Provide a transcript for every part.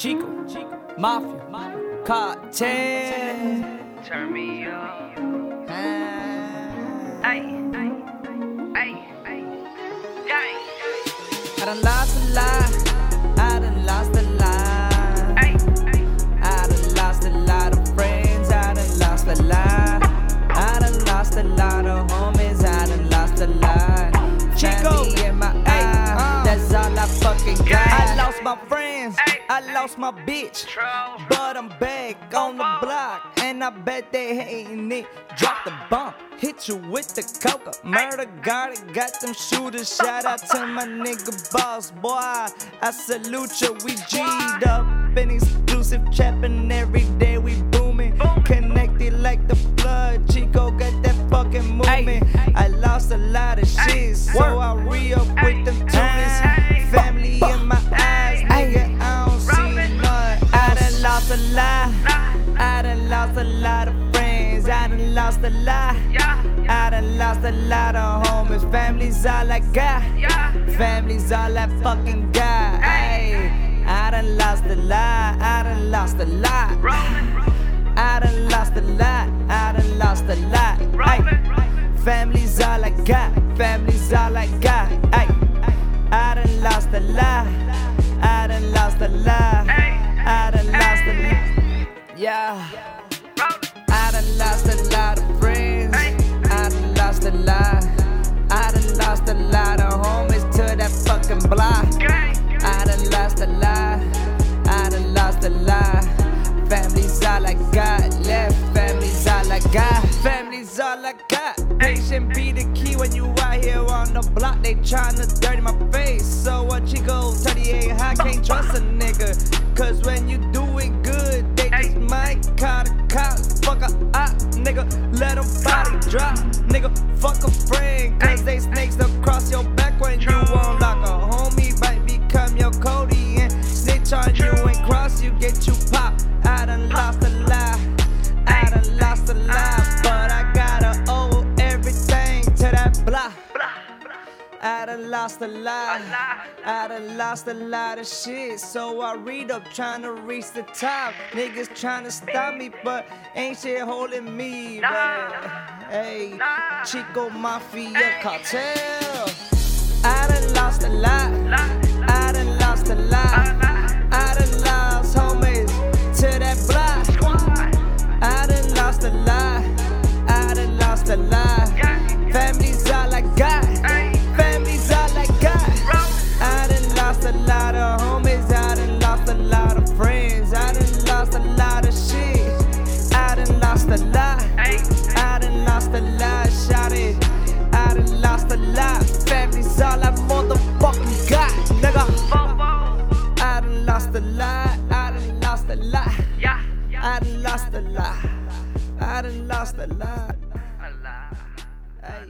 Chico, Mafia, Cartel. Turn me up. Ah. Ay, ay, ay, ay. I done lost my friends. I lost my bitch. But I'm back on the block, and I bet they hating it. Drop the bump, hit you with the coca. Murder it, got them shooters. Shout out to my nigga boss, boy. I salute you. We G'd up in exclusive trapping every day. We lost a lot. Yeah, I done lost a lot of homies. Family's all I got. yeah. Family's all I fucking got. Ayy. I done lost a lot. I done lost a lot. I done lost a lot. I done lost a lot. Rollin'. Family's all I got. Family's all I got. Ayy. I done lost a lot. I done lost a lot. I done lost a lot. Yeah. All I got. Family's all I got. Patient be the key when you out here on the block. They tryna dirty my face. So what Chico 38 high can't trust a nigga. Cause when you do it good, they just might call the cops. Fuck a op, nigga. Let them body drop. Nigga, fuck a I done lost a lot. I done lost a lot of shit. So I read up trying to reach the top. Niggas trying to stop me, but ain't shit holding me back. Hey, Chico Mafia Cartel. I done lost a lot. I done lost a lot. Nigga. I done lost a lot. I done lost a lot. I done lost a lot. I done lost a lot. Hey,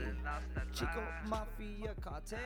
Chico Mafia Cartel.